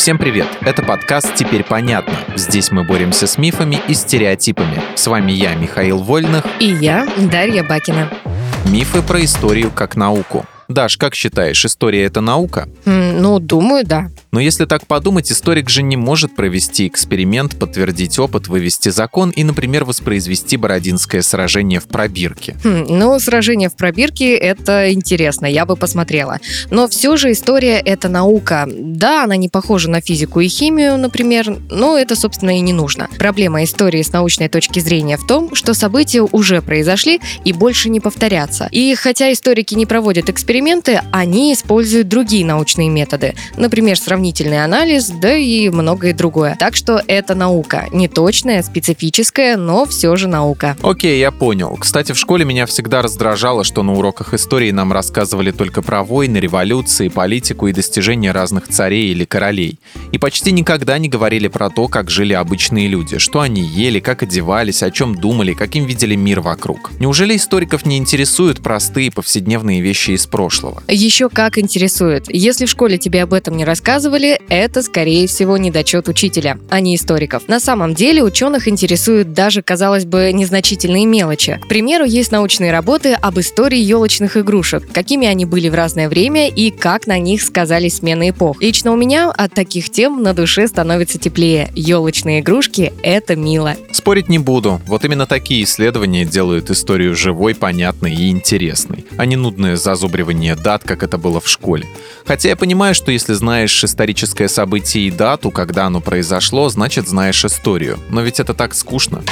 Всем привет! Это подкаст «Теперь понятно». Здесь мы боремся с мифами и стереотипами. С вами я, Михаил Вольных. И я, Дарья Бакина. Мифы про историю как науку. Даш, как считаешь, история — это наука? ну, думаю, да. Но если так подумать, историк же не может провести эксперимент, подтвердить опыт, вывести закон и, например, воспроизвести Бородинское сражение в пробирке. Хм, ну, сражение в пробирке — это интересно, я бы посмотрела. Но все же история — это наука. Да, она не похожа на физику и химию, например, но это, собственно, и не нужно. Проблема истории с научной точки зрения в том, что события уже произошли и больше не повторятся. И хотя историки не проводят эксперименты, эксперименты, они используют другие научные методы, например, сравнительный анализ, да и многое другое. Так что это наука. Не точная, специфическая, но все же наука. Окей, я понял. Кстати, в школе меня всегда раздражало, что на уроках истории нам рассказывали только про войны, революции, политику и достижения разных царей или королей. И почти никогда не говорили про то, как жили обычные люди, что они ели, как одевались, о чем думали, каким видели мир вокруг. Неужели историков не интересуют простые повседневные вещи из прошлого? Прошлого. Еще как интересует. Если в школе тебе об этом не рассказывали, это, скорее всего, недочет учителя, а не историков. На самом деле ученых интересуют даже, казалось бы, незначительные мелочи. К примеру, есть научные работы об истории елочных игрушек, какими они были в разное время и как на них сказались смены эпох. Лично у меня от таких тем на душе становится теплее. Елочные игрушки — это мило. Спорить не буду. Вот именно такие исследования делают историю живой, понятной и интересной, а не нудное зазубривание указание дат, как это было в школе. Хотя я понимаю, что если знаешь историческое событие и дату, когда оно произошло, значит знаешь историю. Но ведь это так скучно.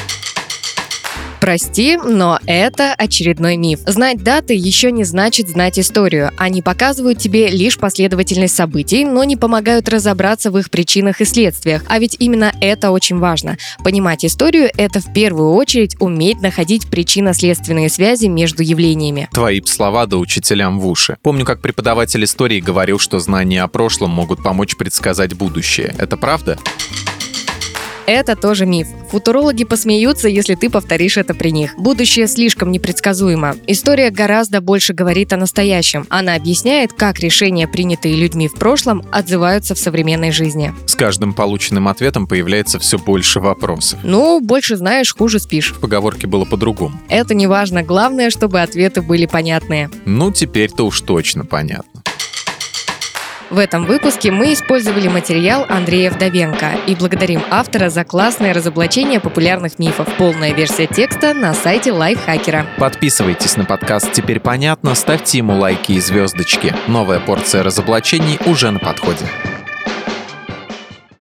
Прости, но это очередной миф. Знать даты еще не значит знать историю. Они показывают тебе лишь последовательность событий, но не помогают разобраться в их причинах и следствиях. А ведь именно это очень важно. Понимать историю — это в первую очередь уметь находить причинно-следственные связи между явлениями. Твои слова да учителям в уши. Помню, как преподаватель истории говорил, что знания о прошлом могут помочь предсказать будущее. Это правда? Это тоже миф. Футурологи посмеются, если ты повторишь это при них. Будущее слишком непредсказуемо. История гораздо больше говорит о настоящем. Она объясняет, как решения, принятые людьми в прошлом, отзываются в современной жизни. С каждым полученным ответом появляется все больше вопросов. Ну, больше знаешь, хуже спишь. В поговорке было по-другому. Это не важно. Главное, чтобы ответы были понятные. Ну, теперь-то уж точно понятно. В этом выпуске мы использовали материал Андрея Вдовенко и благодарим автора за классное разоблачение популярных мифов. Полная версия текста на сайте Лайфхакера. Подписывайтесь на подкаст «Теперь понятно», ставьте ему лайки и звездочки. Новая порция разоблачений уже на подходе.